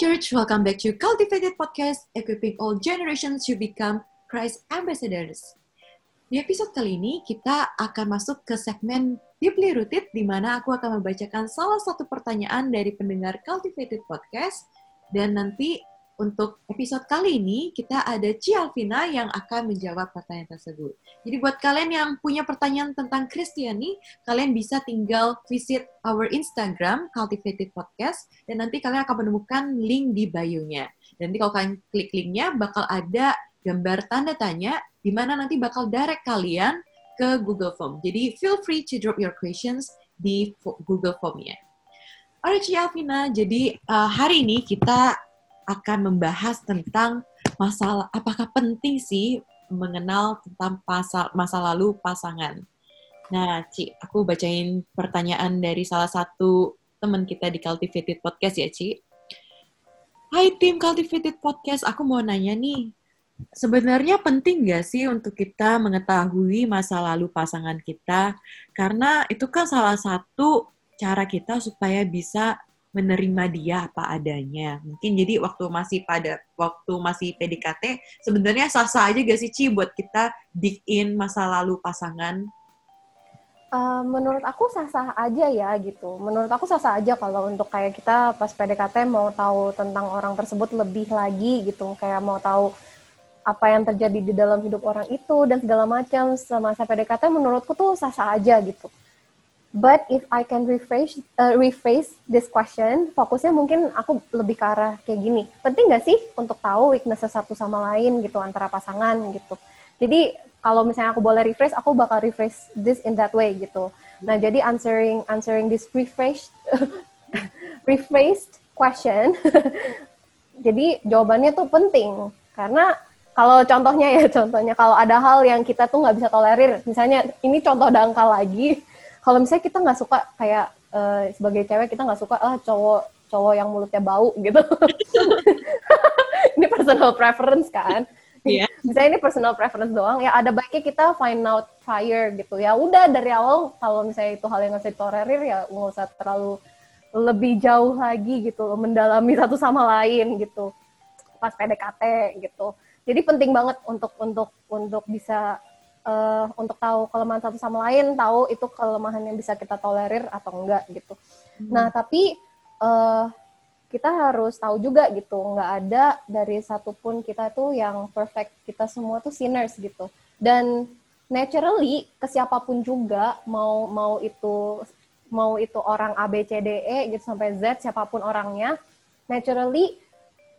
Church, welcome back to Cultivated Podcast, equipping all generations to become Christ ambassadors. Di episode kali ini, kita akan masuk ke segmen Deeply Rooted, di mana aku akan membacakan salah satu pertanyaan dari pendengar Cultivated Podcast, dan nanti untuk episode kali ini, kita ada Ci Alvina yang akan menjawab pertanyaan tersebut. Jadi buat kalian yang punya pertanyaan tentang Kristiani, kalian bisa tinggal visit our Instagram, Cultivated Podcast, dan nanti kalian akan menemukan link di bio-nya. Dan nanti kalau kalian klik linknya, bakal ada gambar tanda tanya, di mana nanti bakal direct kalian ke Google Form. Jadi feel free to drop your questions di Google Form-nya. Alright, Alvina, jadi uh, hari ini kita akan membahas tentang masalah apakah penting sih mengenal tentang masa, masa lalu pasangan. Nah, Ci, aku bacain pertanyaan dari salah satu teman kita di Cultivated Podcast ya, Ci. Hai tim Cultivated Podcast, aku mau nanya nih, sebenarnya penting nggak sih untuk kita mengetahui masa lalu pasangan kita? Karena itu kan salah satu cara kita supaya bisa menerima dia apa adanya. Mungkin jadi waktu masih pada waktu masih PDKT sebenarnya sah-sah aja gak sih Ci buat kita dig in masa lalu pasangan? Uh, menurut aku sah-sah aja ya gitu. Menurut aku sah-sah aja kalau untuk kayak kita pas PDKT mau tahu tentang orang tersebut lebih lagi gitu, kayak mau tahu apa yang terjadi di dalam hidup orang itu dan segala macam semasa PDKT menurutku tuh sah-sah aja gitu But if I can rephrase uh, rephrase this question, fokusnya mungkin aku lebih ke arah kayak gini. Penting nggak sih untuk tahu weakness satu sama lain gitu antara pasangan gitu. Jadi kalau misalnya aku boleh rephrase, aku bakal rephrase this in that way gitu. Nah jadi answering answering this rephrased rephrased question, jadi jawabannya tuh penting karena kalau contohnya ya contohnya kalau ada hal yang kita tuh nggak bisa tolerir, misalnya ini contoh dangkal lagi kalau misalnya kita nggak suka kayak uh, sebagai cewek kita nggak suka ah cowok cowok yang mulutnya bau gitu. Ini personal preference kan? Yeah. misalnya ini personal preference doang ya ada baiknya kita find out fire gitu. Ya udah dari awal kalau misalnya itu hal yang nggak bisa ditolerir ya nggak usah terlalu lebih jauh lagi gitu mendalami satu sama lain gitu. Pas PDKT gitu. Jadi penting banget untuk untuk untuk bisa uh, untuk tahu kelemahan satu sama lain, tahu itu kelemahan yang bisa kita tolerir atau enggak gitu. Hmm. Nah, tapi uh, kita harus tahu juga gitu, nggak ada dari satupun kita tuh yang perfect. Kita semua tuh sinners gitu. Dan naturally ke siapa pun juga mau mau itu mau itu orang A B C D E gitu sampai Z siapa pun orangnya, naturally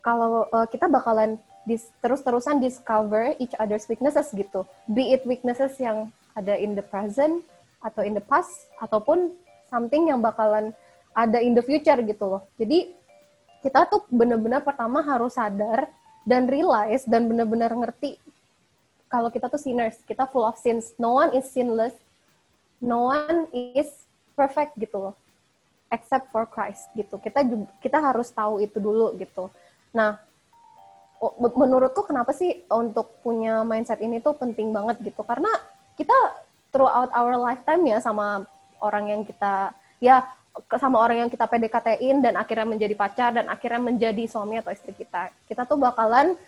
kalau uh, kita bakalan dis, terus-terusan discover each other's weaknesses gitu. Be it weaknesses yang ada in the present atau in the past ataupun something yang bakalan ada in the future gitu loh. Jadi kita tuh bener-bener pertama harus sadar dan realize dan bener-bener ngerti kalau kita tuh sinners, kita full of sins. No one is sinless. No one is perfect gitu loh. Except for Christ gitu. Kita kita harus tahu itu dulu gitu. Nah, menurutku kenapa sih untuk punya mindset ini tuh penting banget gitu karena kita throughout our lifetime ya sama orang yang kita ya sama orang yang kita PDKT-in dan akhirnya menjadi pacar dan akhirnya menjadi suami atau istri kita. Kita tuh bakalan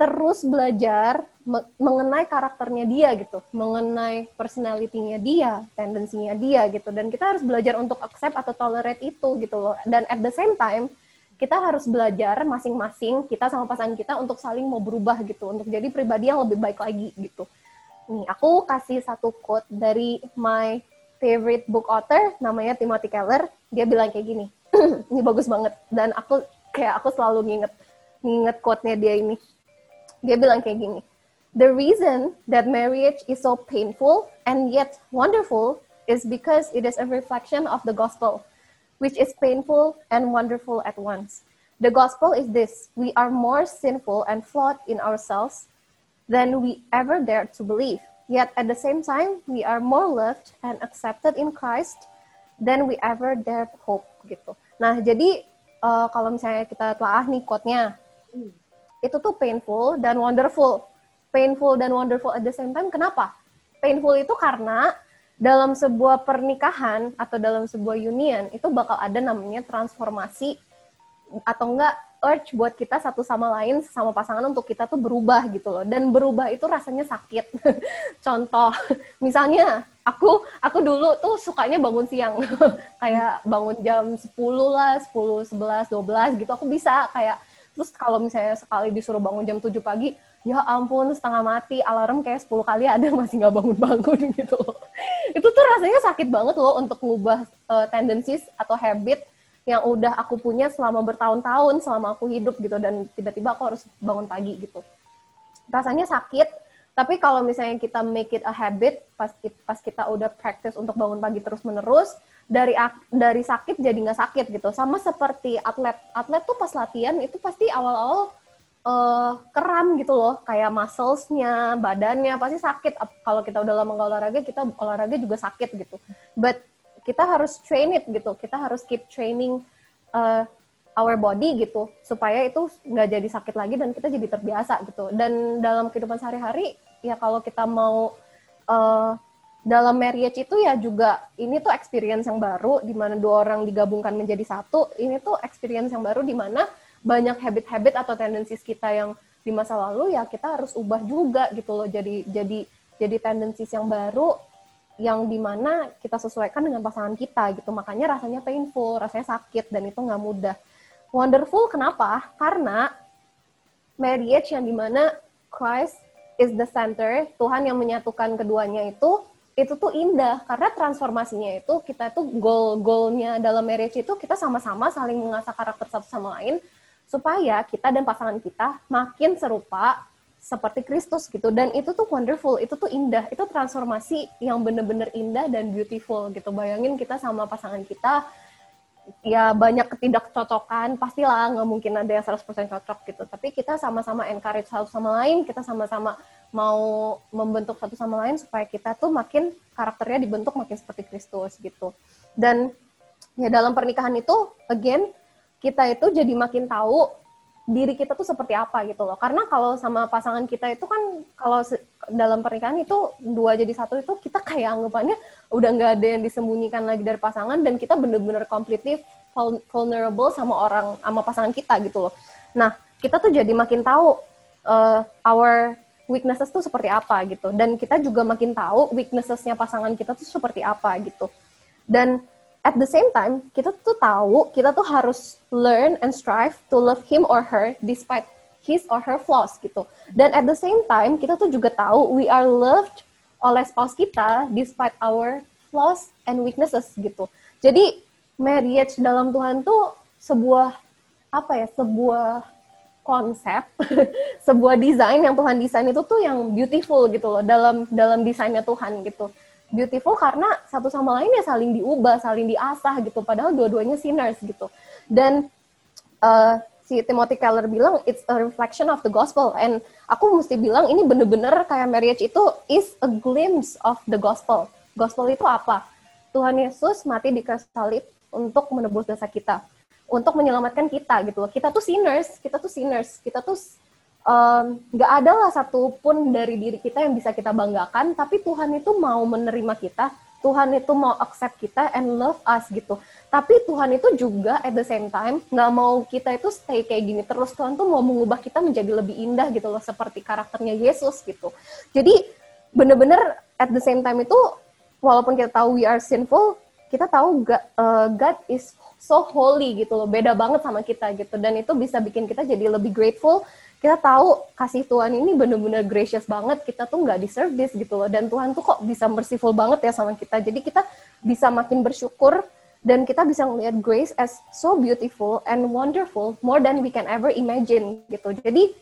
terus belajar mengenai karakternya dia gitu, mengenai personality-nya dia, tendensinya dia gitu. Dan kita harus belajar untuk accept atau tolerate itu gitu loh. Dan at the same time, kita harus belajar masing-masing kita sama pasangan kita untuk saling mau berubah gitu untuk jadi pribadi yang lebih baik lagi gitu. Nih, aku kasih satu quote dari my favorite book author namanya Timothy Keller. Dia bilang kayak gini. ini bagus banget dan aku kayak aku selalu nginget nginget quote-nya dia ini. Dia bilang kayak gini. The reason that marriage is so painful and yet wonderful is because it is a reflection of the gospel which is painful and wonderful at once. The gospel is this we are more sinful and flawed in ourselves than we ever dared to believe. Yet at the same time, we are more loved and accepted in Christ than we ever dared hope gitu. Nah, jadi uh, kalau misalnya kita telah nih quote-nya, itu tuh painful dan wonderful. Painful dan wonderful at the same time. Kenapa? Painful itu karena dalam sebuah pernikahan atau dalam sebuah union itu bakal ada namanya transformasi atau enggak urge buat kita satu sama lain sama pasangan untuk kita tuh berubah gitu loh. Dan berubah itu rasanya sakit. Contoh misalnya aku aku dulu tuh sukanya bangun siang. Kayak bangun jam 10 lah 10 11 12 gitu. Aku bisa kayak terus kalau misalnya sekali disuruh bangun jam 7 pagi ya ampun setengah mati. Alarm kayak 10 kali ada masih nggak bangun-bangun gitu loh. Itu tuh rasanya sakit banget loh untuk ngubah uh, tendencies atau habit yang udah aku punya selama bertahun-tahun selama aku hidup gitu. Dan tiba-tiba aku harus bangun pagi gitu. Rasanya sakit tapi kalau misalnya kita make it a habit pas pas kita udah practice untuk bangun pagi terus menerus dari dari sakit jadi nggak sakit gitu. Sama seperti atlet. Atlet tuh pas latihan itu pasti awal-awal uh, keram gitu loh kayak musclesnya badannya pasti sakit. Kalau kita udah lama nggak olahraga kita olahraga juga sakit gitu. But kita harus train it gitu kita harus keep training uh, our body gitu supaya itu nggak jadi sakit lagi dan kita jadi terbiasa gitu. Dan dalam kehidupan sehari-hari ya kalau kita mau uh, dalam marriage itu ya juga ini tuh experience yang baru di mana dua orang digabungkan menjadi satu ini tuh experience yang baru di mana banyak habit-habit atau tendencies kita yang di masa lalu ya kita harus ubah juga gitu loh. Jadi jadi jadi tendencies yang baru yang di mana kita sesuaikan dengan pasangan kita gitu. Makanya rasanya painful rasanya sakit dan itu nggak mudah. Wonderful kenapa? Karena marriage yang di mana Christ is the center Tuhan yang menyatukan keduanya itu itu tuh indah. Karena transformasinya itu kita tuh goal goalnya dalam marriage itu kita sama-sama saling mengasah karakter satu sama lain supaya kita dan pasangan kita makin serupa seperti Kristus gitu. Dan itu tuh wonderful itu tuh indah itu transformasi yang bener-bener indah dan beautiful gitu. Bayangin kita sama pasangan kita ya banyak ketidakcocokan pastilah nggak mungkin ada yang 100% cocok gitu. Tapi kita sama-sama encourage satu sama lain kita sama-sama mau membentuk satu sama lain supaya kita tuh makin karakternya dibentuk makin seperti Kristus gitu. Dan ya dalam pernikahan itu again kita itu jadi makin tahu diri kita tuh seperti apa gitu loh. Karena kalau sama pasangan kita itu kan kalau dalam pernikahan itu dua jadi satu itu kita kayak anggapannya udah nggak ada yang disembunyikan lagi dari pasangan dan kita bener-bener completely vulnerable sama orang sama pasangan kita gitu loh. Nah kita tuh jadi makin tahu uh, our weaknesses tuh seperti apa gitu dan kita juga makin tahu weaknessesnya pasangan kita tuh seperti apa gitu. Dan at the same time kita tuh tahu kita tuh harus learn and strive to love him or her despite his or her flaws gitu. Dan at the same time kita tuh juga tahu we are loved oleh spouse kita despite our flaws and weaknesses gitu. Jadi marriage dalam Tuhan tuh sebuah apa ya sebuah konsep sebuah desain yang Tuhan desain itu tuh yang beautiful gitu loh dalam dalam desainnya Tuhan gitu beautiful karena satu sama lain ya saling diubah, saling diasah gitu. Padahal dua-duanya sinners gitu. Dan uh, si Timothy Keller bilang it's a reflection of the gospel. And aku mesti bilang ini bener-bener kayak marriage itu is a glimpse of the gospel. Gospel itu apa? Tuhan Yesus mati di kayu salib untuk menebus dosa kita, untuk menyelamatkan kita gitu. Kita tuh sinners, kita tuh sinners, kita tuh nggak um, ada lah satupun dari diri kita yang bisa kita banggakan, tapi Tuhan itu mau menerima kita, Tuhan itu mau accept kita and love us gitu. Tapi Tuhan itu juga at the same time nggak mau kita itu stay kayak gini terus. Tuhan tuh mau mengubah kita menjadi lebih indah gitu loh, seperti karakternya Yesus gitu. Jadi bener-bener at the same time itu walaupun kita tahu we are sinful, kita tahu God, uh, God is so holy gitu loh, beda banget sama kita gitu. Dan itu bisa bikin kita jadi lebih grateful kita tahu kasih Tuhan ini bener-bener gracious banget kita tuh nggak deserve this gitu loh. Dan Tuhan tuh kok bisa merciful banget ya sama kita. Jadi kita bisa makin bersyukur dan kita bisa melihat grace as so beautiful and wonderful more than we can ever imagine gitu. Jadi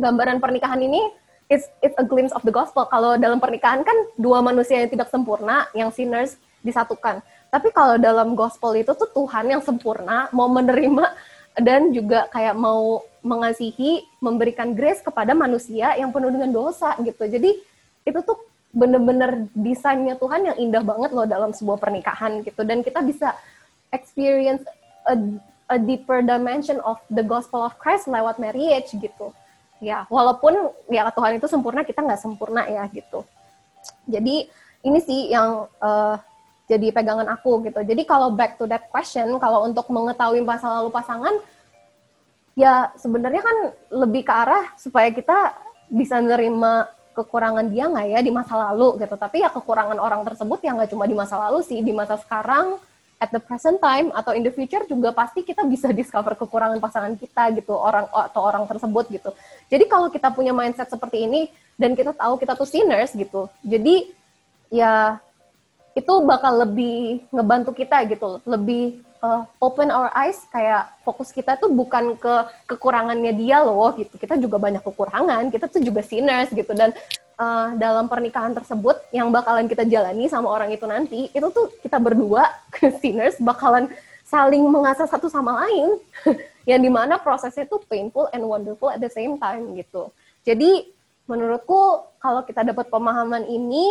gambaran pernikahan ini it's it's a glimpse of the gospel. Kalau dalam pernikahan kan dua manusia yang tidak sempurna yang sinners disatukan. Tapi kalau dalam gospel itu tuh Tuhan yang sempurna mau menerima dan juga kayak mau mengasihi, memberikan grace kepada manusia yang penuh dengan dosa gitu. Jadi itu tuh bener-bener desainnya Tuhan yang indah banget loh dalam sebuah pernikahan gitu. Dan kita bisa experience a, a deeper dimension of the gospel of Christ lewat marriage gitu. Ya, walaupun ya Tuhan itu sempurna, kita nggak sempurna ya gitu. Jadi ini sih yang uh, jadi pegangan aku gitu. Jadi kalau back to that question, kalau untuk mengetahui masa lalu pasangan, ya sebenarnya kan lebih ke arah supaya kita bisa nerima kekurangan dia nggak ya di masa lalu gitu. Tapi ya kekurangan orang tersebut yang nggak cuma di masa lalu sih di masa sekarang at the present time atau in the future juga pasti kita bisa discover kekurangan pasangan kita gitu orang atau orang tersebut gitu. Jadi kalau kita punya mindset seperti ini dan kita tahu kita tuh sinners gitu jadi ya itu bakal lebih ngebantu kita gitu lebih uh, open our eyes kayak fokus kita tuh bukan ke kekurangannya dia loh gitu. Kita juga banyak kekurangan kita tuh juga sinners gitu. Dan uh, dalam pernikahan tersebut yang bakalan kita jalani sama orang itu nanti itu tuh kita berdua sinners bakalan saling mengasah satu sama lain. Yang di mana prosesnya tuh painful and wonderful at the same time gitu. Jadi menurutku kalau kita dapat pemahaman ini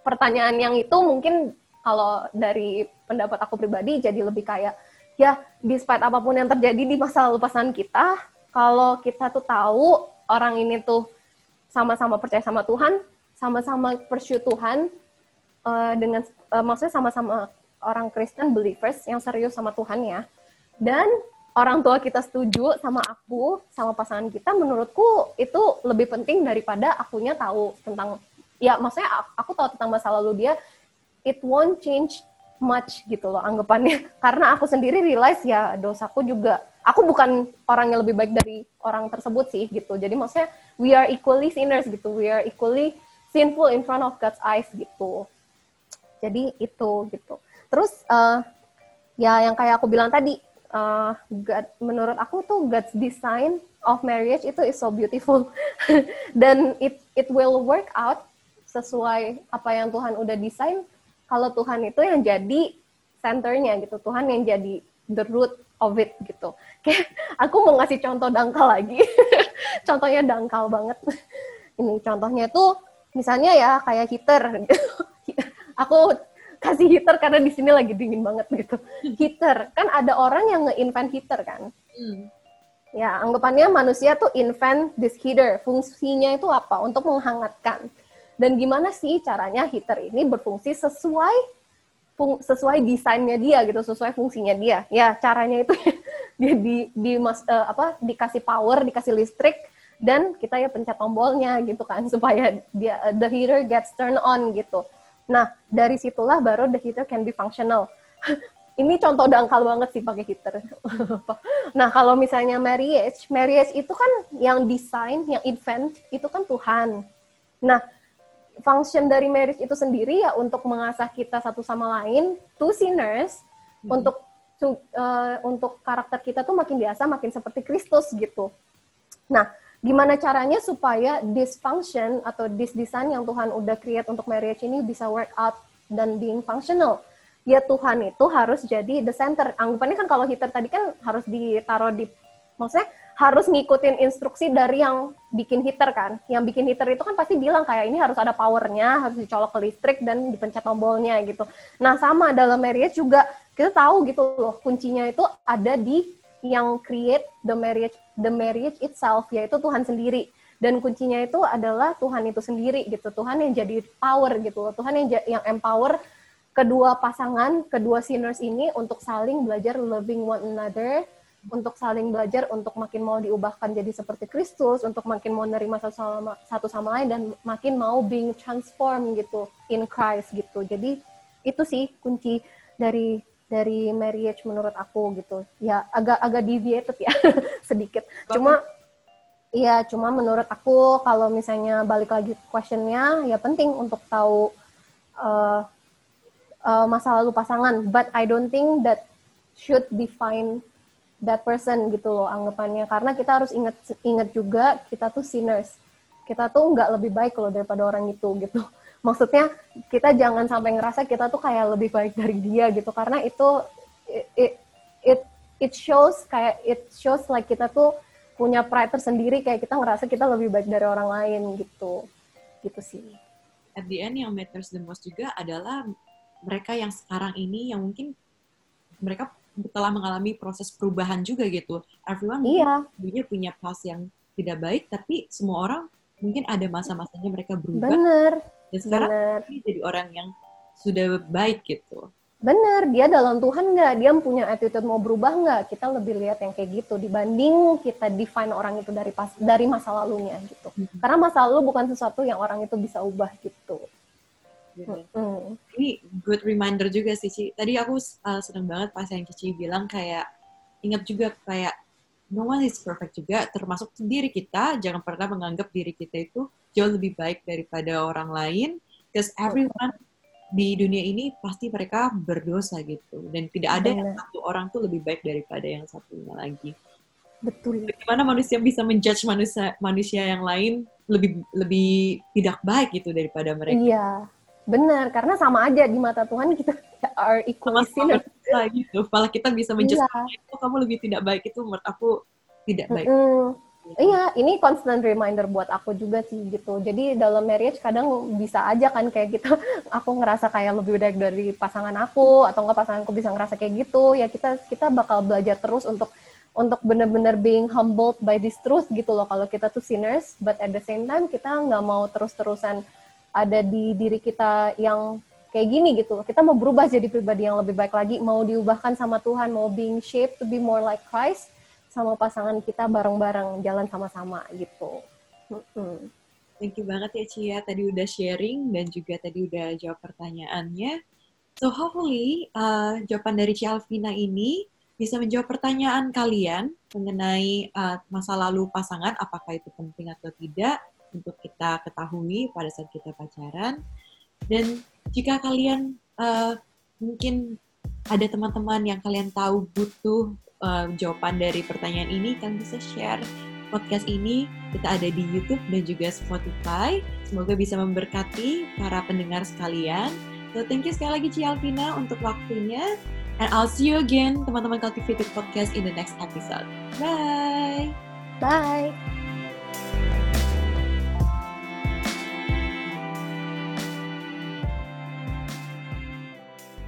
pertanyaan yang itu mungkin kalau dari pendapat aku pribadi jadi lebih kayak ya despite apa pun yang terjadi di masa lalu pasangan kita kalau kita tuh tahu orang ini tuh sama-sama percaya sama Tuhan sama-sama pursue Tuhan uh, dengan uh, maksudnya sama-sama orang Kristen believers yang serius sama Tuhan ya. Dan orang tua kita setuju sama aku sama pasangan kita menurutku itu lebih penting daripada akunya tahu tentang ya maksudnya aku tahu tentang masa lalu dia it won't change much gitu loh anggapannya. Karena aku sendiri realize ya dosaku juga aku bukan orang yang lebih baik dari orang tersebut sih gitu. Jadi maksudnya we are equally sinners gitu. We are equally sinful in front of God's eyes gitu. Jadi itu gitu. Terus uh, ya yang kayak aku bilang tadi uh, God, menurut aku tuh God's design of marriage itu is so beautiful. Dan it it will work out sesuai apa yang Tuhan udah desain kalau Tuhan itu yang jadi centernya gitu Tuhan yang jadi the root of it gitu. Kayak aku mau ngasih contoh dangkal lagi. Contohnya dangkal banget. Ini contohnya itu misalnya ya kayak heater aku kasih heater karena di sini lagi dingin banget gitu. Heater. Kan ada orang yang nge-invent heater kan? Hmm. ya anggapannya manusia tuh invent this heater. Fungsinya itu apa? Untuk menghangatkan dan gimana sih caranya heater ini berfungsi sesuai fung, sesuai desainnya dia gitu sesuai fungsinya dia ya caranya itu dia di, di mas, uh, apa dikasih power dikasih listrik dan kita ya pencet tombolnya gitu kan supaya dia uh, the heater gets turn on gitu nah dari situlah baru the heater can be functional ini contoh dangkal banget sih pakai heater. nah, kalau misalnya marriage, marriage itu kan yang desain, yang invent itu kan Tuhan. Nah, function dari marriage itu sendiri ya untuk mengasah kita satu sama lain, two sinners, hmm. untuk to, uh, untuk karakter kita tuh makin biasa, makin seperti Kristus gitu. Nah, gimana caranya supaya this function atau this design yang Tuhan udah create untuk marriage ini bisa work out dan being functional? Ya Tuhan itu harus jadi the center. Anggapannya kan kalau heater tadi kan harus ditaruh di, maksudnya harus ngikutin instruksi dari yang bikin heater kan. Yang bikin heater itu kan pasti bilang kayak ini harus ada powernya, harus dicolok ke listrik dan dipencet tombolnya gitu. Nah sama dalam marriage juga kita tahu gitu loh kuncinya itu ada di yang create the marriage the marriage itself yaitu Tuhan sendiri dan kuncinya itu adalah Tuhan itu sendiri gitu Tuhan yang jadi power gitu loh Tuhan yang yang empower kedua pasangan kedua sinners ini untuk saling belajar loving one another untuk saling belajar untuk makin mau diubahkan jadi seperti Kristus, untuk makin mau nerima satu sama, satu sama lain dan makin mau being transformed gitu in Christ gitu. Jadi itu sih kunci dari dari marriage menurut aku gitu. Ya agak agak deviated ya sedikit. Cuma Iya, cuma menurut aku kalau misalnya balik lagi questionnya, ya penting untuk tahu uh, uh, masa lalu pasangan. But I don't think that should define that person gitu loh anggapannya. Karena kita harus ingat ingat juga kita tuh sinners. Kita tuh nggak lebih baik loh daripada orang itu gitu. Maksudnya kita jangan sampai ngerasa kita tuh kayak lebih baik dari dia gitu. Karena itu it it it shows kayak it shows like kita tuh punya pride tersendiri. Kayak kita ngerasa kita lebih baik dari orang lain gitu. Gitu sih. At the end yang matters the most juga adalah mereka yang sekarang ini yang mungkin mereka telah mengalami proses perubahan juga gitu. Everyone iya. punya punya pas yang tidak baik, tapi semua orang mungkin ada masa-masanya mereka berubah. Bener. Dan sekarang Bener. jadi orang yang sudah baik gitu. bener dia dalam Tuhan nggak dia punya attitude mau berubah nggak kita lebih lihat yang kayak gitu dibanding kita define orang itu dari pas dari masa lalunya gitu hmm. karena masa lalu bukan sesuatu yang orang itu bisa ubah gitu Hmm. Ini good reminder juga sih, Ci. Tadi aku uh, seneng banget pas yang Cici bilang kayak ingat juga kayak no one is perfect juga, termasuk diri kita. Jangan pernah menganggap diri kita itu jauh lebih baik daripada orang lain, because everyone di dunia ini pasti mereka berdosa gitu dan tidak ada yang satu orang tuh lebih baik daripada yang satunya lagi. Betul. Bagaimana manusia bisa menjudge manusia manusia yang lain lebih lebih tidak baik gitu daripada mereka? Iya, benar. Karena sama aja di mata Tuhan kita are equally sinner. gitu. Malah kita bisa menjudge iya. oh, kamu lebih tidak baik itu menurut aku tidak baik. Mm -hmm. Iya, ini constant reminder buat aku juga sih gitu. Jadi dalam marriage kadang bisa aja kan kayak gitu. Aku ngerasa kayak lebih baik dari pasangan aku atau enggak pasanganku bisa ngerasa kayak gitu. Ya kita kita bakal belajar terus untuk untuk benar-benar being humbled by this truth gitu loh. Kalau kita tuh sinners, but at the same time kita nggak mau terus-terusan ada di diri kita yang kayak gini gitu. Kita mau berubah jadi pribadi yang lebih baik lagi, mau diubahkan sama Tuhan, mau being shaped to be more like Christ sama pasangan kita bareng-bareng jalan sama-sama gitu. Hmm. Thank you banget ya Cia, tadi udah sharing dan juga tadi udah jawab pertanyaannya. So hopefully uh, jawaban dari Cia Alvina ini bisa menjawab pertanyaan kalian mengenai uh, masa lalu pasangan, apakah itu penting atau tidak untuk kita ketahui pada saat kita pacaran. Dan jika kalian uh, mungkin ada teman-teman yang kalian tahu butuh uh, jawaban dari pertanyaan ini, kalian bisa share podcast ini. Kita ada di YouTube dan juga Spotify. Semoga bisa memberkati para pendengar sekalian. So, thank you sekali lagi Ci Alvina untuk waktunya. And I'll see you again, teman-teman Cultivated Podcast in the next episode. Bye! Bye!